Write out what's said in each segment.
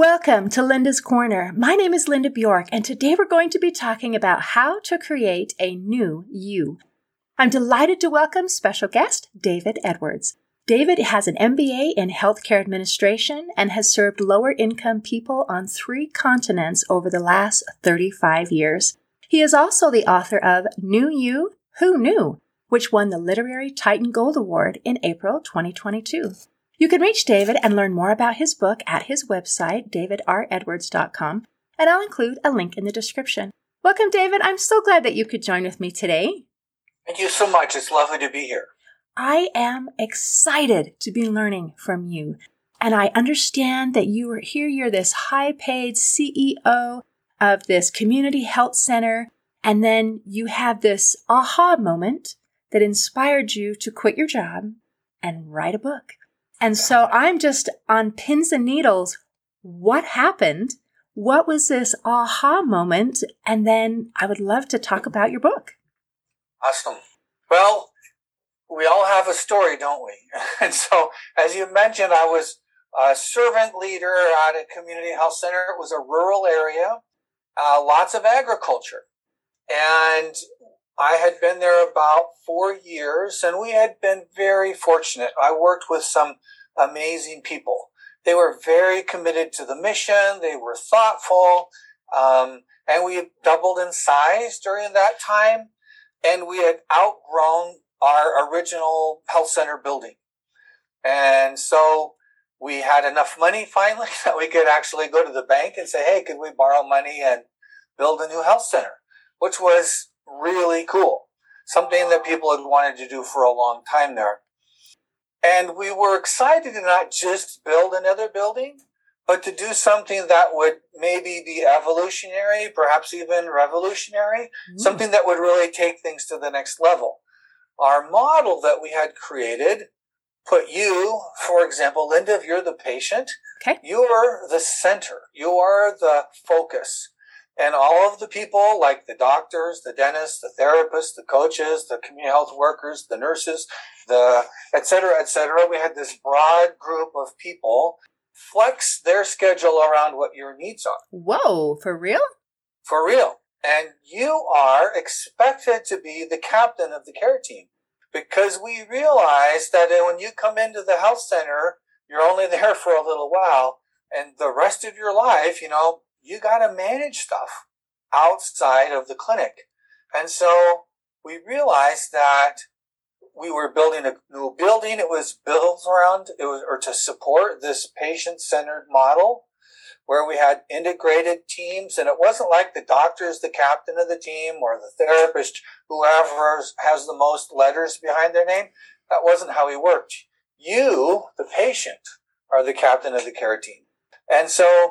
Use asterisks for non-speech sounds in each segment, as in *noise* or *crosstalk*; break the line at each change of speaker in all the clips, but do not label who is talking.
Welcome to Linda's Corner. My name is Linda Bjork, and today we're going to be talking about how to create a new you. I'm delighted to welcome special guest David Edwards. David has an MBA in healthcare administration and has served lower income people on three continents over the last 35 years. He is also the author of New You, Who Knew, which won the Literary Titan Gold Award in April 2022. You can reach David and learn more about his book at his website, davidredwards.com, and I'll include a link in the description. Welcome, David. I'm so glad that you could join with me today.
Thank you so much. It's lovely to be here.
I am excited to be learning from you. And I understand that you are here, you're this high paid CEO of this community health center. And then you have this aha moment that inspired you to quit your job and write a book. And so I'm just on pins and needles. What happened? What was this aha moment? And then I would love to talk about your book.
Awesome. Well, we all have a story, don't we? *laughs* And so, as you mentioned, I was a servant leader at a community health center. It was a rural area, uh, lots of agriculture. And I had been there about four years and we had been very fortunate. I worked with some amazing people. They were very committed to the mission. They were thoughtful. Um, and we doubled in size during that time. And we had outgrown our original health center building. And so we had enough money finally *laughs* that we could actually go to the bank and say, Hey, could we borrow money and build a new health center? Which was really cool. Something that people had wanted to do for a long time there. And we were excited to not just build another building, but to do something that would maybe be evolutionary, perhaps even revolutionary, mm. something that would really take things to the next level. Our model that we had created put you, for example, Linda, if you're the patient, okay. you're the center, you are the focus. And all of the people, like the doctors, the dentists, the therapists, the coaches, the community health workers, the nurses, the et cetera, et cetera, we had this broad group of people flex their schedule around what your needs are.
Whoa, for real?
For real. And you are expected to be the captain of the care team because we realize that when you come into the health center, you're only *laughs* there for a little while and the rest of your life, you know, you got to manage stuff outside of the clinic. And so we realized that we were building a new building. It was built around, it was, or to support this patient centered model where we had integrated teams. And it wasn't like the doctor is the captain of the team or the therapist, whoever has the most letters behind their name. That wasn't how we worked. You, the patient, are the captain of the care team. And so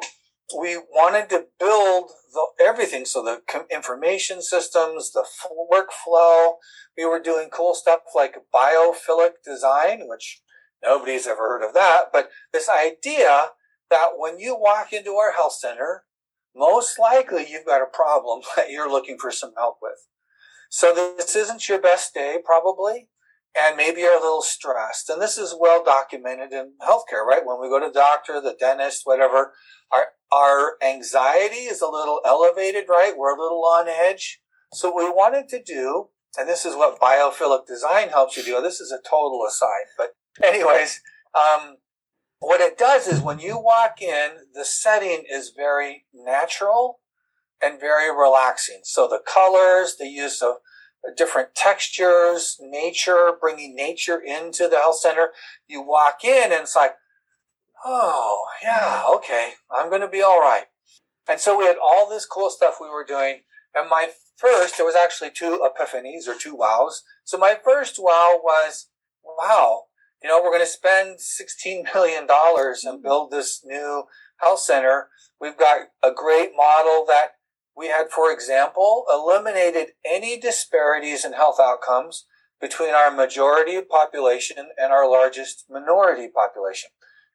we wanted to build the, everything. So the information systems, the workflow, we were doing cool stuff like biophilic design, which nobody's ever heard of that. But this idea that when you walk into our health center, most likely you've got a problem *laughs* that you're looking for some help with. So this isn't your best day, probably and maybe you're a little stressed. And this is well documented in healthcare, right? When we go to the doctor, the dentist, whatever, our, our anxiety is a little elevated, right? We're a little on edge. So we wanted to do, and this is what biophilic design helps you do. This is a total aside, but anyways, um, what it does is when you walk in, the setting is very natural and very relaxing. So the colors, the use of different textures, nature, bringing nature into the health center. You walk in and it's like, oh, yeah, okay, I'm going to be all right. And so we had all this cool stuff we were doing. And my first, there was actually two epiphanies or two wows. So my first wow was, wow, you know, we're going to spend $16 million and mm. build this new health center. We've got a great model that we had, for example, eliminated any disparities in health outcomes between our majority population and our largest minority population.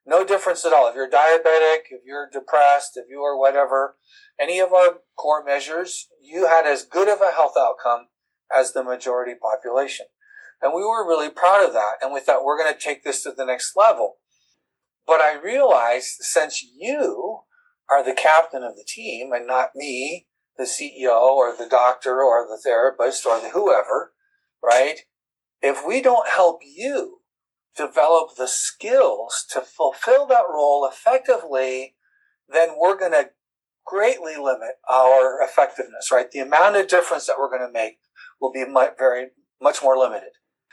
No difference at all. If you're diabetic, if you're depressed, if you are whatever, any of our core measures, you had as good of a health outcome as the majority population. And we were really proud of that. And we thought we're going to take this to the next level. But I realized since you are the captain of the team and not me, the CEO or the doctor or the therapist or the whoever, right? If we don't help you develop the skills to fulfill that role effectively, then we're going to greatly limit our effectiveness, right? The amount of difference that we're going to make will be much, very, much more limited.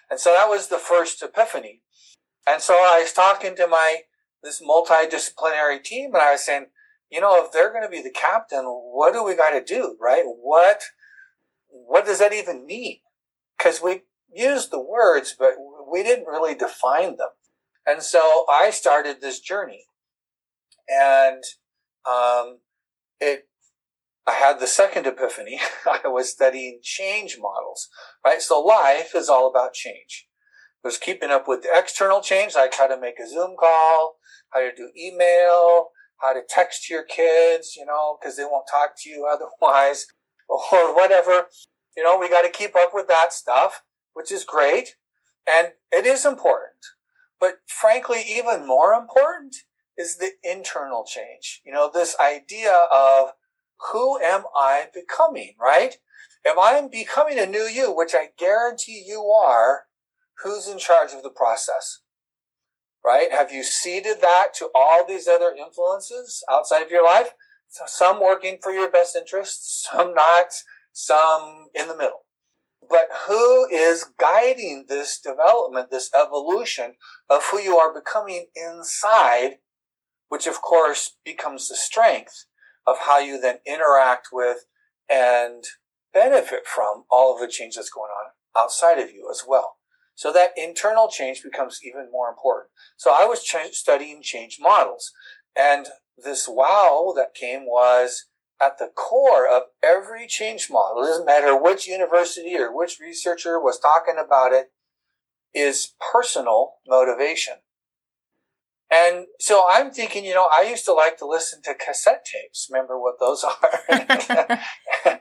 And so that was the first epiphany. And so I was talking to my, this multidisciplinary team and I was saying, you know, if they're going to be the captain, what do we got to do, right? What, what does that even mean? Because we used the words, but we didn't really define them. And so I started this journey and, um, it, I had the second epiphany. *laughs* I was studying change models, right? So life is all about change. It was keeping up with the external change, like how to make a Zoom call, how to do email, how to text your kids, you know, because they won't talk to you *laughs* otherwise, or whatever. You know, we got to keep up with that stuff, which is great. And it is important. But frankly, even more important is the internal change. You know, this idea of who am I becoming, right? If I'm becoming a new you, which I guarantee you are, who's in charge of the process? Right? Have you ceded that to all these other influences outside of your life? So some working for your best interests, some not, some in the middle. But who is guiding this development, this evolution of who you are becoming inside, which of course becomes the strength of how you then interact with and benefit from all of the change that's going on outside of you as well. So that internal change becomes even more important. So I was ch- studying change models and this wow that came was at the core of every change model. It doesn't matter which university or which researcher was talking about it is personal motivation. And so I'm thinking, you know, I used to like to listen to cassette tapes. Remember what those are? *laughs* *laughs*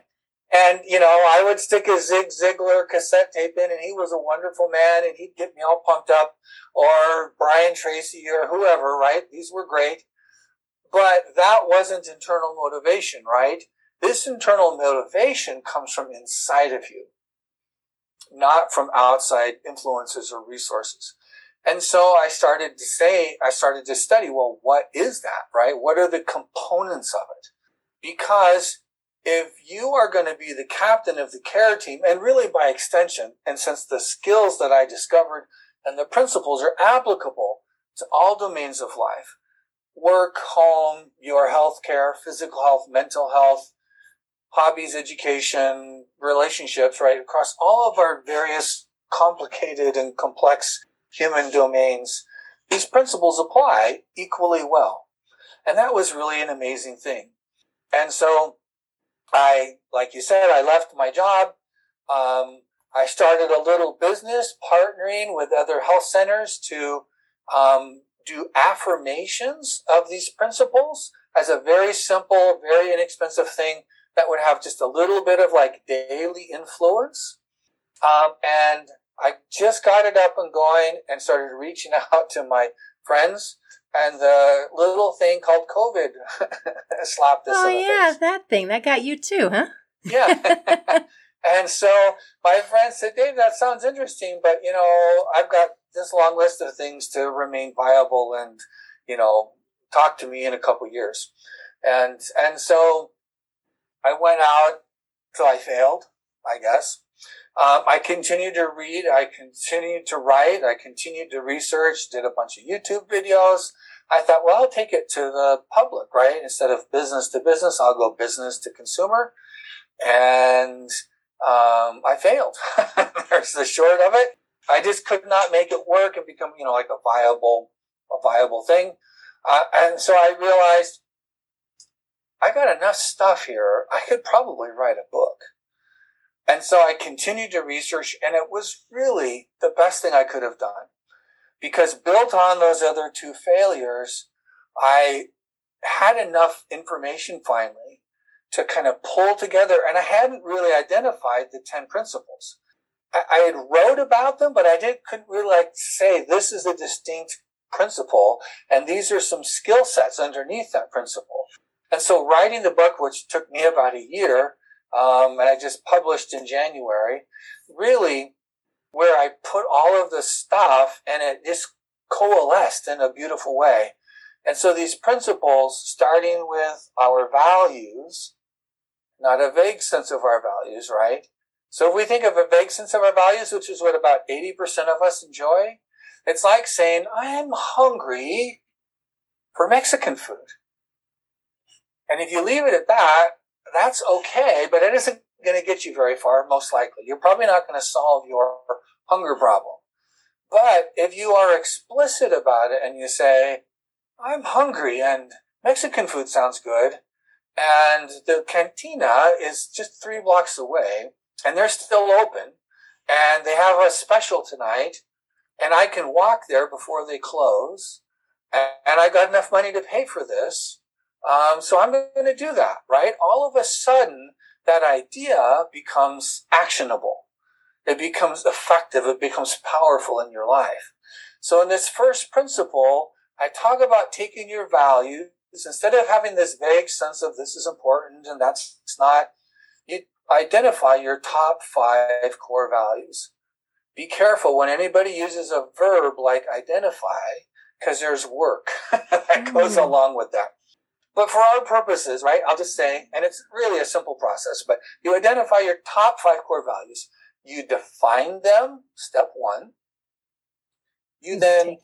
And, you know, I would stick a Zig Ziglar cassette tape in and he was a wonderful man and he'd get me all pumped up or Brian Tracy or whoever, right? These were great. But that wasn't internal motivation, right? This internal motivation comes from inside of you, not from outside influences or resources. And so I started to say, I started to study, well, what is that, right? What are the components of it? Because if you are going to be the captain of the care team, and really by extension, and since the skills that I discovered and the principles are applicable to all domains of life, work, home, your health care, physical health, mental health, hobbies, education, relationships, right? Across all of our various complicated and complex human domains, these principles apply equally well. And that was really an amazing thing. And so I, like you said, I left my job. Um, I started a little business partnering with other health centers to um, do affirmations of these principles as a very simple, very inexpensive thing that would have just a little bit of like daily influence. Um, and I just got it up and going and started reaching *laughs* out to my friends and the little thing called COVID *laughs* slapped us.
Oh
yeah,
that thing that got you too, huh?
yeah. *laughs* and so my friend said, "Dave, that sounds interesting, but you know, I've got this long list of things to remain viable, and you know, talk to me in a couple years." And and so I went out till I failed, I guess. Um, I continued to read. I continued to write. I continued to research. Did a bunch of YouTube videos. I thought, well, I'll take it to the public, right? Instead of business to business, I'll go business to consumer. And um, I failed. *laughs* There's the short of it. I just could not make it work and become, you know, like a viable, a viable thing. Uh, and so I realized I got enough stuff here. I could probably write a book. And so I continued to research and it was really the best thing I could have done because built on those other two failures, I had enough information finally to kind of pull together and I hadn't really identified the 10 principles. I, had wrote about them, but I didn't, couldn't really like say this is a distinct principle and these are some skill sets underneath that principle. And so writing the book, which took me about a year, um, and I just published in January, really where I put all of the stuff and it just coalesced in a beautiful way. And so these principles, starting with our values, not a vague sense of our values, right? So if we think of a vague sense of our values, which is what about 80% of us enjoy, it's like saying, I'm hungry for Mexican food. And if you leave it at that, that's okay, but it isn't going to get you very far, most likely. You're probably not going to solve your hunger problem. But if you are explicit about it and you say, I'm hungry and Mexican food sounds good, and the cantina is just three blocks away, and they're still open, and they have a special tonight, and I can walk there before they close, and I got enough money to pay for this, um, so I'm going to do that, right? All of a sudden, that idea becomes actionable. It becomes effective. It becomes powerful in your life. So in this first principle, I talk about taking your values instead of having this vague sense of this is important and that's not, you identify your top five core values. Be careful when anybody uses a verb like identify, because there's work *laughs* that goes mm. along with that. But for our purposes, right, I'll just say, and it's really a simple process, but you identify your top five core values. You define them, step one. You then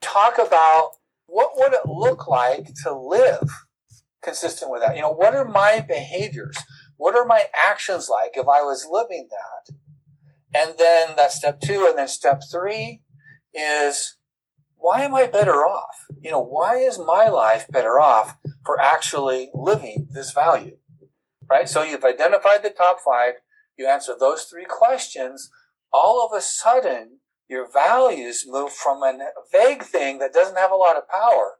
talk about what would it look like to live consistent with that? You know, what are my behaviors? What are my actions like if I was living that? And then that's step two. And then step three is why am I better off? You know, why is my life better off for actually living this value? Right? So you've identified the top five, you answer those three questions, all of a sudden your values move from a vague thing that doesn't have a lot of power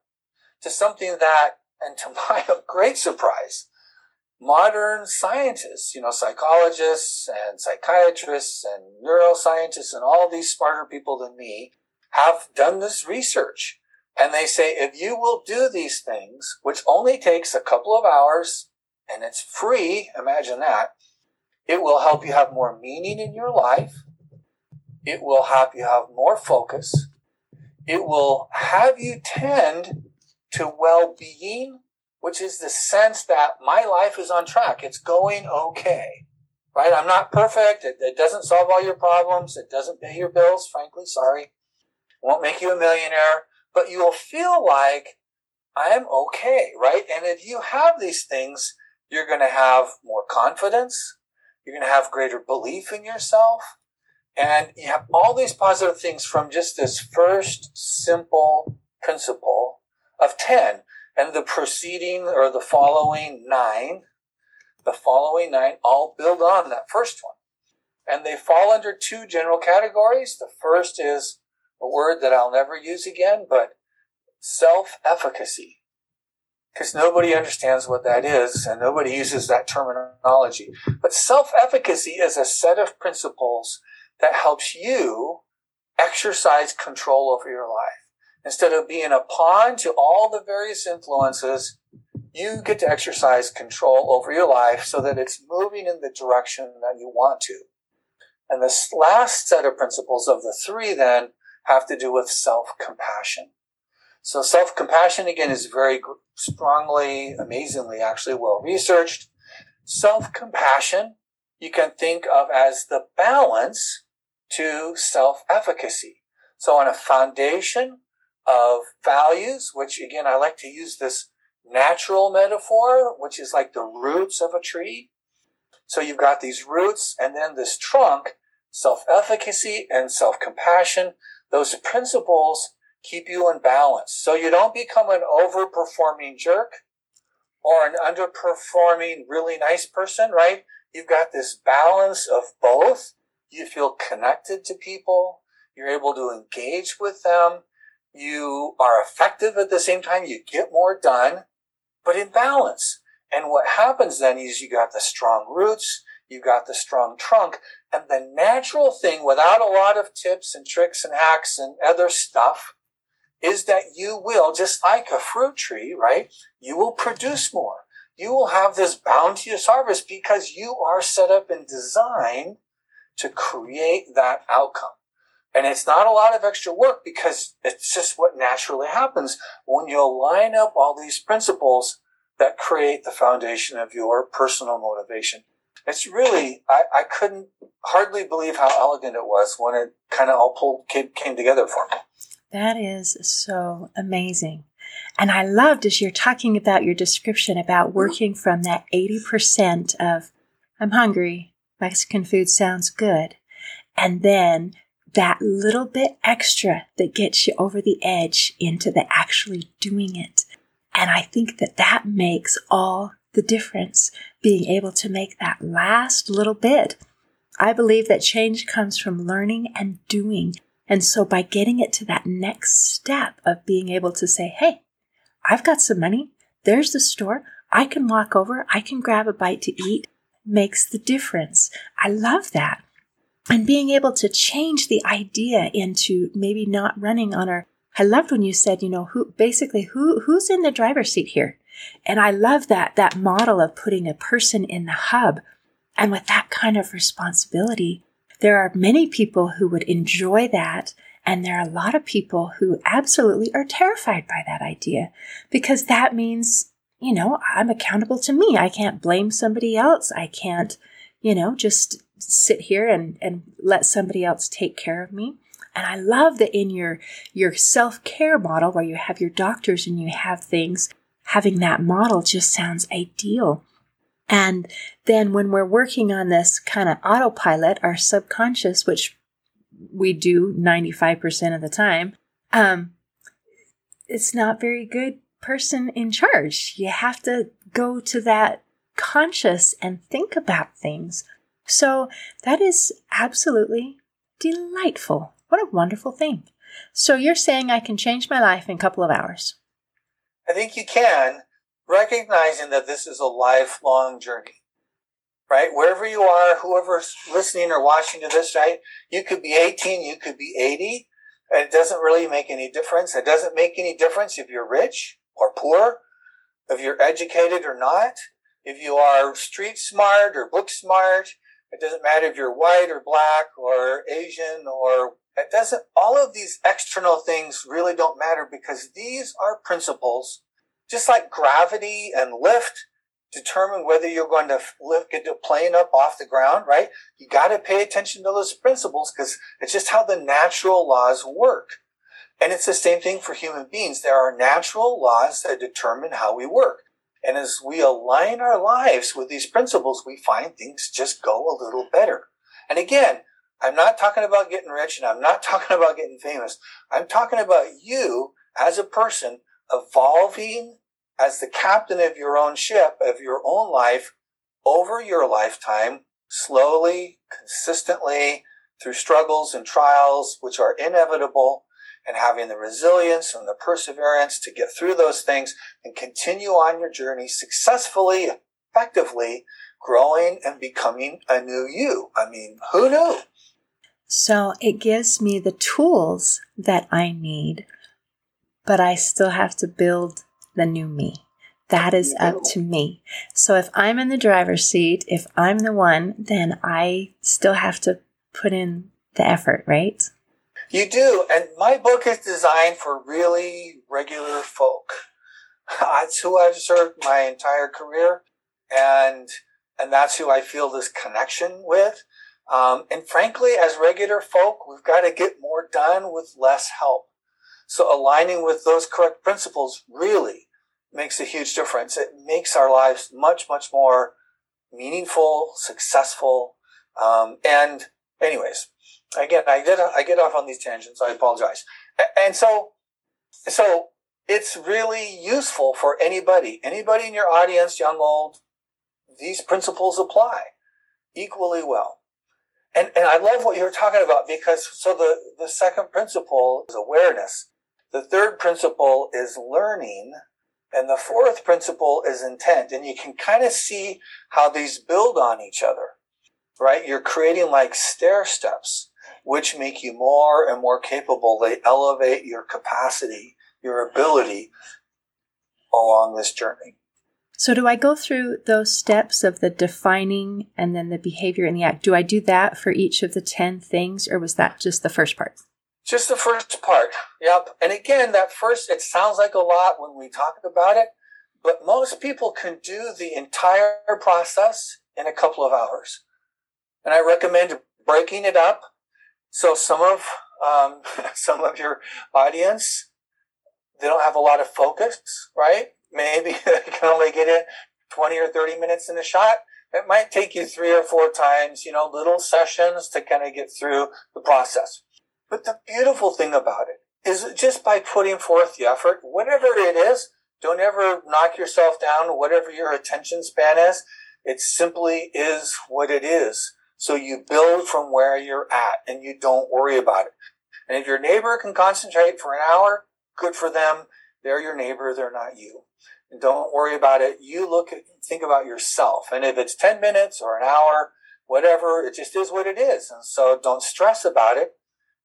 to something that, and to *laughs* my great surprise, modern scientists, you know, psychologists and psychiatrists and neuroscientists and all these smarter people than me have done this research. And they say, if you will do these things, which only takes a couple of hours and it's free, imagine that, it will help you have more meaning in your life. It will help you have more focus. It will have you tend to well being, which is the sense that my life is on track. It's going okay, right? I'm not perfect. It, it doesn't solve all your problems. It doesn't pay your bills, frankly. Sorry won't make you a millionaire, but you will feel like I am okay, right? And if you have these things, you're going to have more confidence. You're going to have greater belief in yourself. And you have all these positive things from just this first simple principle of 10. And the preceding or the following nine, the following nine all build on that first one. And they fall under two general categories. The first is a word that I'll never use again, but self efficacy. Because nobody understands what that is and nobody uses that terminology. But self efficacy is a set of principles that helps you exercise control over your life. Instead of being a pawn to all the various influences, you get to exercise control over your life so that it's moving in the direction that you want to. And this last set of principles of the three then have to do with self-compassion. So self-compassion again is very strongly, amazingly actually well researched. Self-compassion you can think of as the balance to self-efficacy. So on a foundation of values, which again, I like to use this natural metaphor, which is like the roots of a tree. So you've got these roots and then this trunk, self-efficacy and self-compassion those principles keep you in balance. So you don't become an overperforming jerk or an underperforming really nice person, right? You've got this balance of both. You feel connected to people. You're able to engage with them. You are effective at the same time. You get more done, but in balance. And what happens then is you got the strong roots. You've got the strong trunk. And the natural thing, without a lot of tips and tricks and hacks and other stuff, is that you will, just like a fruit tree, right? You will produce more. you will have this bounteous harvest because you are set up and designed to create that outcome. And it's not a lot of extra work because it's just what naturally happens when you line up all these principles that create the foundation of your personal motivation. It's really, I, I couldn't hardly believe how elegant it was when it kind of all pulled, came, came together for me.
That is so amazing. And I loved as you're talking about your description about working from that 80% of, I'm hungry, Mexican food sounds good. And then that little bit extra that gets you over the edge into the actually doing it. And I think that that makes all the difference, being able to make that last little bit. I believe that change comes from learning and doing. And so by getting it to that next step of being able to say, Hey, I've got some money. There's the store. I can walk over. I can grab a bite to eat makes the difference. I love that. And being able to change the idea into maybe not running on our I loved when you said, you know, who basically who who's in the driver's seat here? And I love that that model of putting a person in the hub. And with that kind of responsibility, there are many people who would enjoy that and there are a lot of people who absolutely are terrified by that idea because that means, you know, I'm accountable to me. I can't blame somebody else. I can't, you know, just sit here and, and let somebody else take care of me. And I love that in your, your self-care model where you have your doctors and you have things, having that model just sounds ideal. And then when we're working on this kind of autopilot, our subconscious, which we do 95% of the time, um, it's not very good person in charge. You have to go to that conscious and think about things. So that is absolutely delightful. What a wonderful thing. So you're saying I can change my life in a couple of hours?
I think you can, recognizing that this is a lifelong journey right? Wherever you are, whoever's listening or watching to this, right? You could be 18, you could be 80. And It doesn't really make any difference. It doesn't make any difference if you're rich or poor, if you're educated or not, if you are street smart or book smart. It doesn't matter if you're white or black or Asian or it doesn't, all of these external things really don't matter because these are principles, just like gravity and lift determine whether you're going to lift, get a plane up off the ground, right? You got to pay attention to those principles because it's just how the natural laws work. And it's the same thing for human beings. There are natural laws that determine how we work. And as we align our lives with these principles, we find things just go a little better. And again, I'm not talking about getting rich and I'm not *laughs* talking about getting famous. I'm talking about you as a person evolving as the captain of your own ship, of your own life, over your lifetime, slowly, consistently, through struggles and trials, which are inevitable, and having the resilience and the perseverance to get through those things and continue on your journey successfully, effectively, growing and becoming a new you. I mean, who knew?
So it gives me the tools that I need, but I still have to build the new me. That is up to me. So if I'm in the driver's seat, if I'm the one, then I still have to put in the effort, right?
You do. And my book is designed for really regular folk. *laughs* That's who I've served my entire career. And, and that's who I feel this connection with. Um, and frankly, as regular folk, we've got to get more done with less help. So aligning with those correct principles really makes a huge difference. It makes our lives much, much more meaningful, successful. Um, and anyways, again, I get, I get off on these tangents. I apologize. And so, so it's really useful for anybody, anybody in your audience, young, old, these principles apply equally well. And, and I love what you're talking about because so the, the second principle is awareness. The third principle is learning. And the fourth principle is intent. And you can kind of see how these build on each other, right? You're creating like stair steps, which make you more and more capable. They elevate your capacity, your ability along this journey.
So, do I go through those steps of the defining and then the behavior and the act? Do I do that for each of the 10 things, or was that just the first part?
Just the first part. Yep. And again, that first, it sounds like a lot when we talk about it, but most people can do the entire process in a couple of hours. And I recommend breaking it up. So some of, um, *laughs* some of your audience, they don't have a lot of focus, right? Maybe *laughs* they can only get in 20 or 30 minutes in a shot. It might take you three or four times, you know, little sessions to kind of get through the process. But the beautiful thing about it is just by putting forth the effort, whatever it is, don't ever knock yourself down, whatever your attention span is. It simply is what it is. So you build from where you're at and you don't worry about it. And if your neighbor can concentrate for an hour, good for them. They're your neighbor. They're not you. And don't worry about it. You look at, think about yourself. And if it's 10 minutes or an hour, whatever, it just is what it is. And so don't stress about it,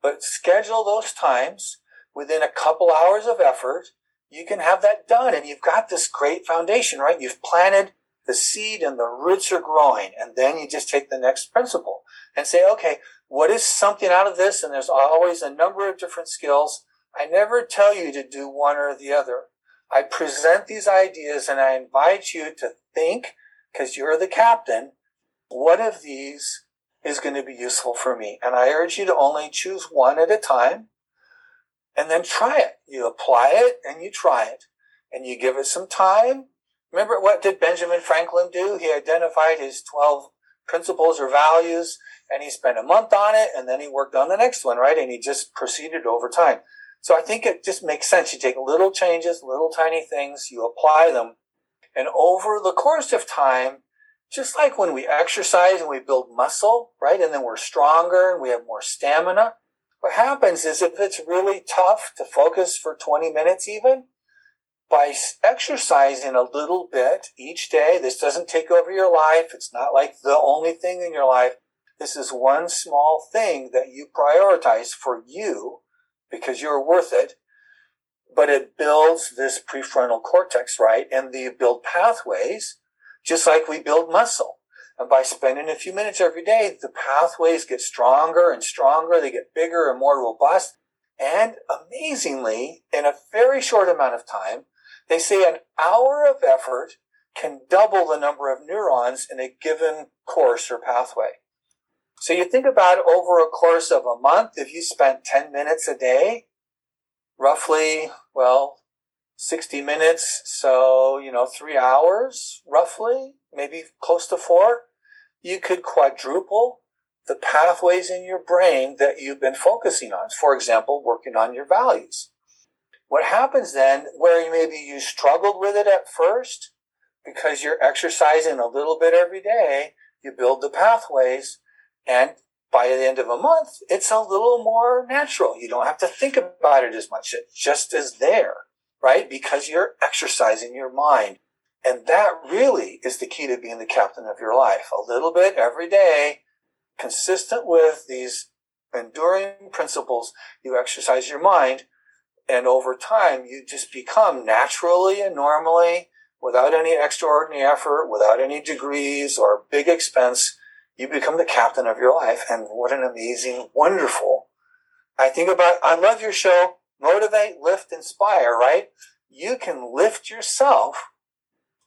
but schedule those times within a couple hours of effort. You can have that done and you've got this great foundation, right? You've planted the seed and the roots are growing. And then you just take the next principle and say, okay, what is something out of this? And there's always a number of different skills. I never tell you to do one or the other. I present these ideas and I invite you to think, because you're the captain, what of these is going to be useful for me? And I urge you to only choose one at a time and then try it. You apply it and you try it and you give it some time. Remember what did Benjamin Franklin do? He identified his 12 principles or values and he spent a month on it and then he worked on the next one, right? And he just proceeded over time. So I think it just makes sense. You take little changes, little tiny things, you apply them. And over the course of time, just like when we exercise and we build muscle, right? And then we're stronger and we have more stamina. What happens is if it's really tough to focus for 20 minutes even, by exercising a little bit each day, this doesn't take over your life. It's not like the only thing in your life. This is one small thing that you prioritize for you because you're worth it. But it builds this prefrontal cortex, right? And you build pathways just like we build muscle. And by spending a few minutes every day, the pathways get stronger and stronger. They get bigger and more robust. And amazingly, in a very short amount of time, they say an hour of effort can double the number of neurons in a given course or pathway. So you think about over a course of a month, if you spent 10 minutes a day, roughly, well, 60 minutes, so, you know, three hours, roughly, maybe close to four, you could quadruple the pathways in your brain that you've been focusing on. For example, working on your values. What happens then, where maybe you struggled with it at first, because you're exercising a little bit every day, you build the pathways, and by the end of a month, it's a little more natural. You don't have to think about it as much. It just is there, right? Because you're exercising your mind. And that really is the key to being the captain of your life. A little bit every day, consistent with these enduring principles, you exercise your mind. And over time, you just become naturally and normally, without any extraordinary effort, without any degrees or big expense, you become the captain of your life. And what an amazing, wonderful. I think about, I love your show, motivate, lift, inspire, right? You can lift yourself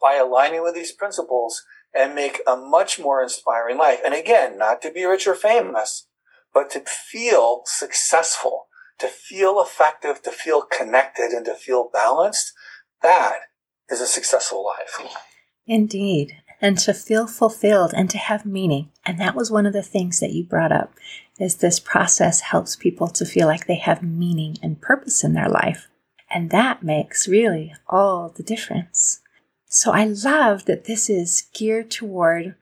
by aligning with these principles and make a much more inspiring life. And again, not to be rich or famous, but to feel successful, to feel effective, to feel connected, and to feel balanced. That is a successful life.
Indeed and to feel fulfilled and to have meaning. And that was one of the things that you brought up is this process helps people to feel like they have meaning and purpose in their life. And that makes really all the difference. So I love that this is geared toward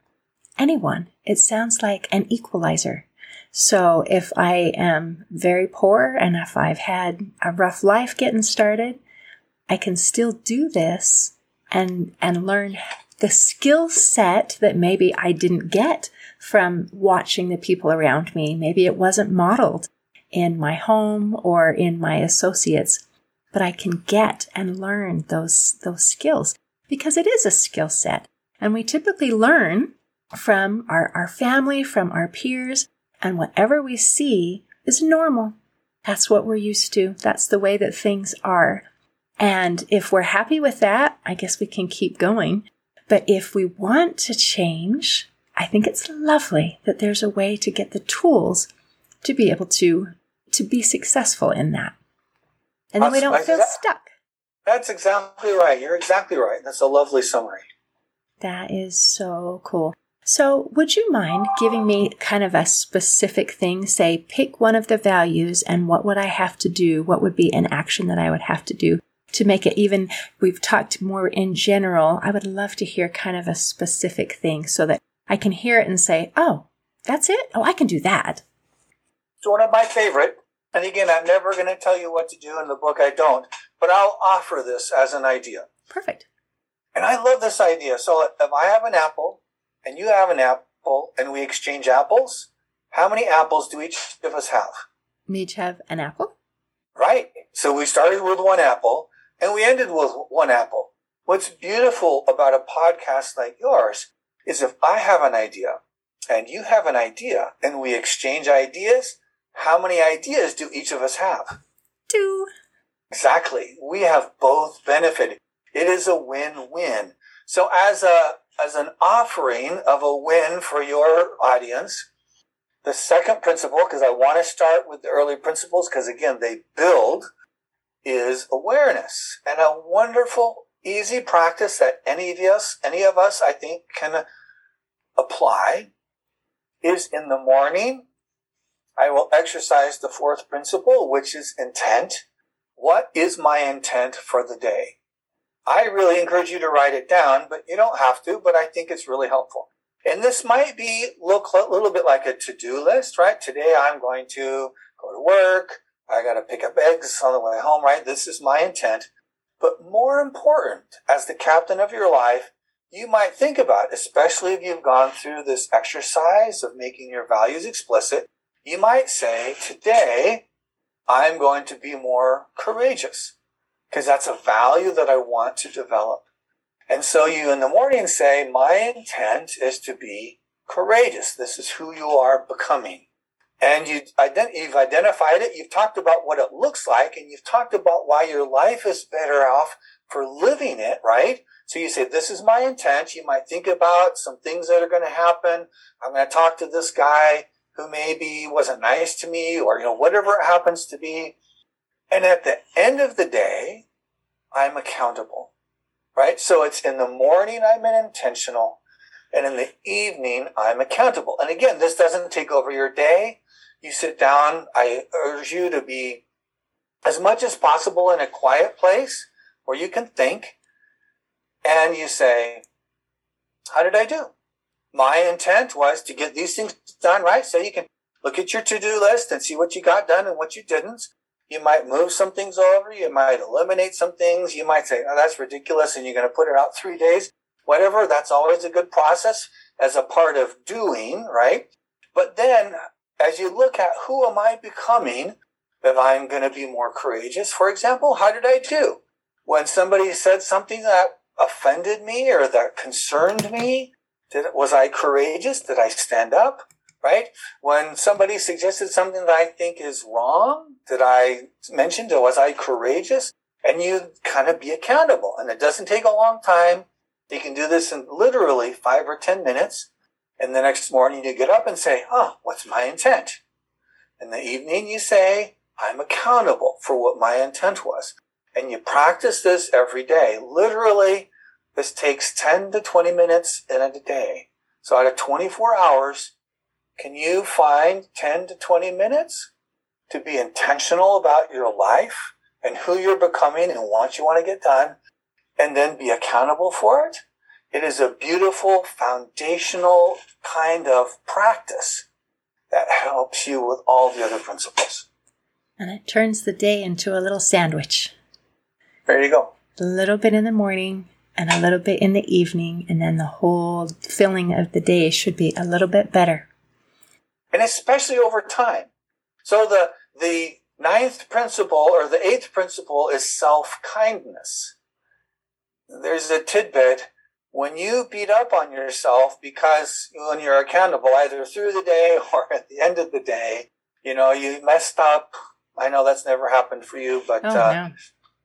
anyone. It sounds like an equalizer. So if I am very poor and if I've had a rough life getting started, I can still do this and, and learn the skill set that maybe I didn't get from watching the people around me. Maybe it wasn't modeled in my home or in my associates, but I can get and learn those, those skills. because it is a skill set. And we typically learn from our, our family, from our peers, and whatever we see is normal. That's what we're used to. That's the way that things are. And if we're happy with that, I guess we can keep going. But if we want to change, I think it's lovely that there's a way to get the tools to be able to to be successful in that. And then we don't feel stuck.
That's exactly right. You're exactly right. That's a lovely summary.
That is so cool. So, would you mind giving me kind of a specific thing? Say, pick one of the values and what would I have to do? What would be an action that I would have to do to make it even? We've talked more in general. I would love to hear kind of a specific thing so that I can hear it and say, oh, that's it? Oh, I can do that.
It's one of my favorite. And again, I'm never going to tell you what to do in the book. I don't. But I'll offer this as an idea.
Perfect.
And I love this idea. So if I have an apple and you have an apple and we exchange apples, how many apples do each of us have?
We each have an apple.
Right. So we started with one apple and we ended with one apple. What's beautiful about a podcast like yours is if I have an idea and you have an idea and we exchange ideas, how many ideas do each of us have?
Two.
Exactly. We have both benefited. It is a win-win. So as a as an offering of a win for your audience, the second principle, because I want to start with the early principles, because again, they build, is awareness. And a wonderful, easy practice that any of us, any of us, I think, can apply is in the morning. I will exercise the fourth principle, which is intent. What is my intent for the day? I really encourage you to write it down, but you don't have to, but I think it's really helpful. And this might be look a little bit like a to-do list, right? Today I'm going to go to work. I got to pick up eggs on the way home, right? This is my intent. But more important, as the captain of your life, you might think about, especially if you've gone through this exercise of making your values explicit, you might say, today I'm going to be more courageous because that's a value that I want to develop. And so you in the morning say, my intent is to be courageous. This is who you are becoming. And you, you've identified it. You've talked about what it looks like and you've talked about why your life is better off for living it, right? So you say, this is my intent. You might think about some things that are going to happen. I'm going to talk to this guy who maybe wasn't nice to me or, you know, whatever it happens to be. And at the end of the day, I'm accountable, right? So it's in the morning, I'm intentional. And in the evening, I'm accountable. And again, this doesn't take over your day. You sit down. I urge you to be as much as possible in a quiet place where you can think and you say, how did I do? My intent was to get these things done, right? So you can look at your to-do list and see what you got done and what you didn't. You might move some things over. You might eliminate some things. You might say, oh, that's ridiculous. And you're going to put it out three days, whatever. That's always a good process as a part of doing, right? But then as you look at who am I becoming, if I'm going to be more courageous, for example, how did I do? When somebody said something that offended me or that concerned me, did, was I courageous? Did I stand up? Right? When somebody suggested something that I think is wrong, that I mentioned, or was I courageous? And you kind of be accountable. And it doesn't take a long time. You can do this in literally five or 10 minutes. And the next morning you get up and say, oh, what's my intent? In the evening you say, I'm accountable for what my intent was. And you practice this every day. Literally, this takes 10 to 20 minutes in a day. So out of 24 hours, can you find 10 to 20 minutes to be intentional about your life and who you're becoming and what you want to get done and then be accountable for it? It is a beautiful foundational kind of practice that helps you with all the other principles.
And it turns the day into a little sandwich.
There you go.
A little bit in the morning and a little bit in the evening, and then the whole filling of the day should be a little bit better
and especially over time. So the, the ninth principle or the eighth principle is self kindness. there's a tidbit when you beat up on yourself because when you're accountable either through the day *laughs* or at the end of the day, you know, you messed up. I know that's never happened for you, but
Oh,
uh,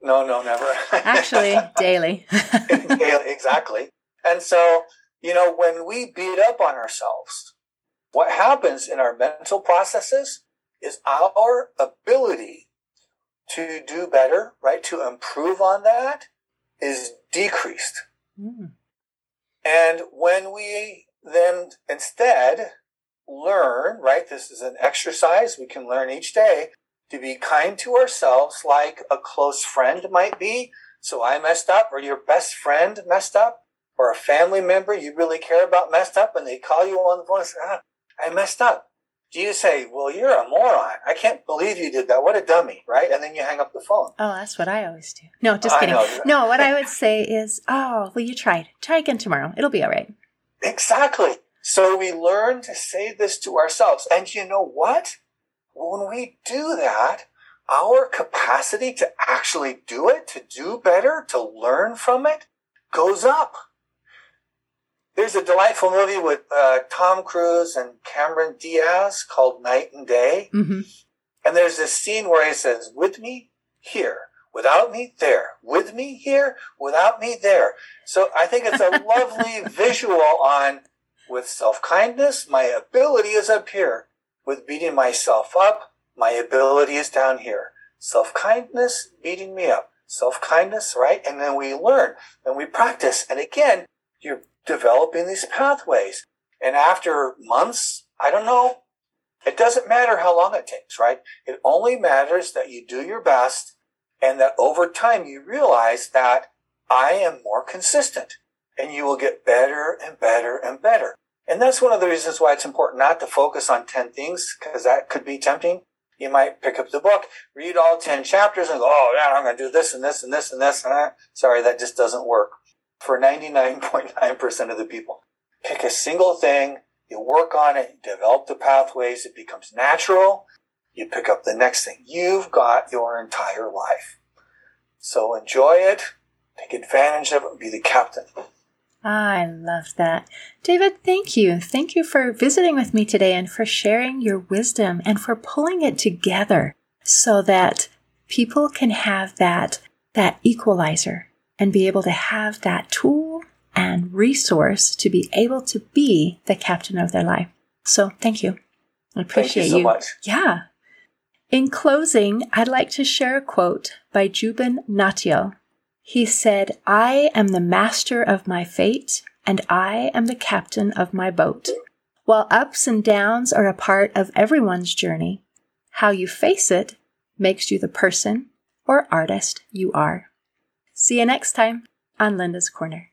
no.
no, no, never. *laughs*
Actually, daily. *laughs*
daily, exactly. And so, you know, when we beat up on ourselves, what happens in our mental processes is our ability to do better, right? To improve on that is decreased.
Mm.
And when we then instead learn, right? This is an exercise we can learn each day to be kind to ourselves like a close friend might be. So I messed up or your best friend messed up or a family member you really care about messed up and they call you on the phone and say, ah, I messed up. Do you say, well, you're a moron. I can't believe you did that. What a dummy, right? And then you hang up the phone.
Oh, that's what I always do. No, just kidding. No, what I *laughs* would say is, oh, well, you tried. Try again tomorrow. It'll be all right.
Exactly. So we learn to say this to ourselves. And you know what? When we do that, our capacity to actually do it, to do better, to learn from it, goes up. There's a delightful movie with uh, Tom Cruise and Cameron Diaz called Knight and Day.
hmm
And there's this scene where he says, with me, here. Without me, there. With me, here. Without me, there. So I think it's a *laughs* lovely visual on with self kindness, my ability is up here. With beating myself up, my ability is down here. Self kindness, beating me up. Self kindness, right? And then we learn and we practice. And again, you're developing these pathways. And after months, I don't know, it doesn't matter how long it takes, right? It only matters that you do your best and that over time you realize that I am more consistent and you will get better and better and better. And that's one of the reasons why it's important not to focus on 10 things because that could be tempting. You might pick up the book, read all 10 chapters and go, oh, yeah, I'm going to do this and this and this and this. And that. Sorry, that just doesn't work for 99.9% of the people. Pick a single thing, you work on it, you develop the pathways, it becomes natural. You pick up the next thing. You've got your entire life. So enjoy it, take advantage of it, be the captain.
I love that. David, thank you. Thank you for visiting with me today and for sharing your wisdom and for pulling it together so that people can have that, that equalizer and be able to have that tool and resource to be able to be the captain of their life. So thank you. I appreciate
Thank you so much.
Yeah. In closing, I'd like to share a quote by Jubin Nautiyal. He said, I am the master of my fate, and I am the captain of my boat. While ups and downs are a part of everyone's journey, how you face it makes you the person or artist you are. See you next time on Linda's Corner.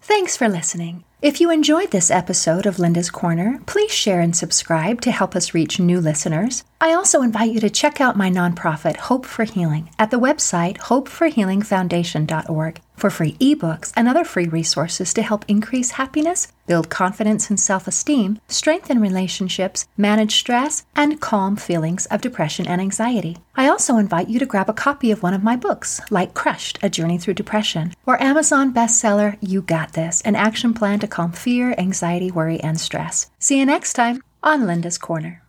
Thanks for listening. If you enjoyed this episode of Linda's Corner, please share and subscribe to help us reach new listeners. I also invite you to check out my nonprofit, Hope for Healing, at the website hopeforhealingfoundation.org for free ebooks and other free resources to help increase happiness, build confidence and self esteem, strengthen relationships, manage stress, and calm feelings of depression and anxiety. I also invite you to grab a copy of one of my books, like Crushed A Journey Through Depression, or Amazon bestseller You Got This An Action Plan to calm fear, anxiety, worry, and stress. See you next time on Linda's Corner.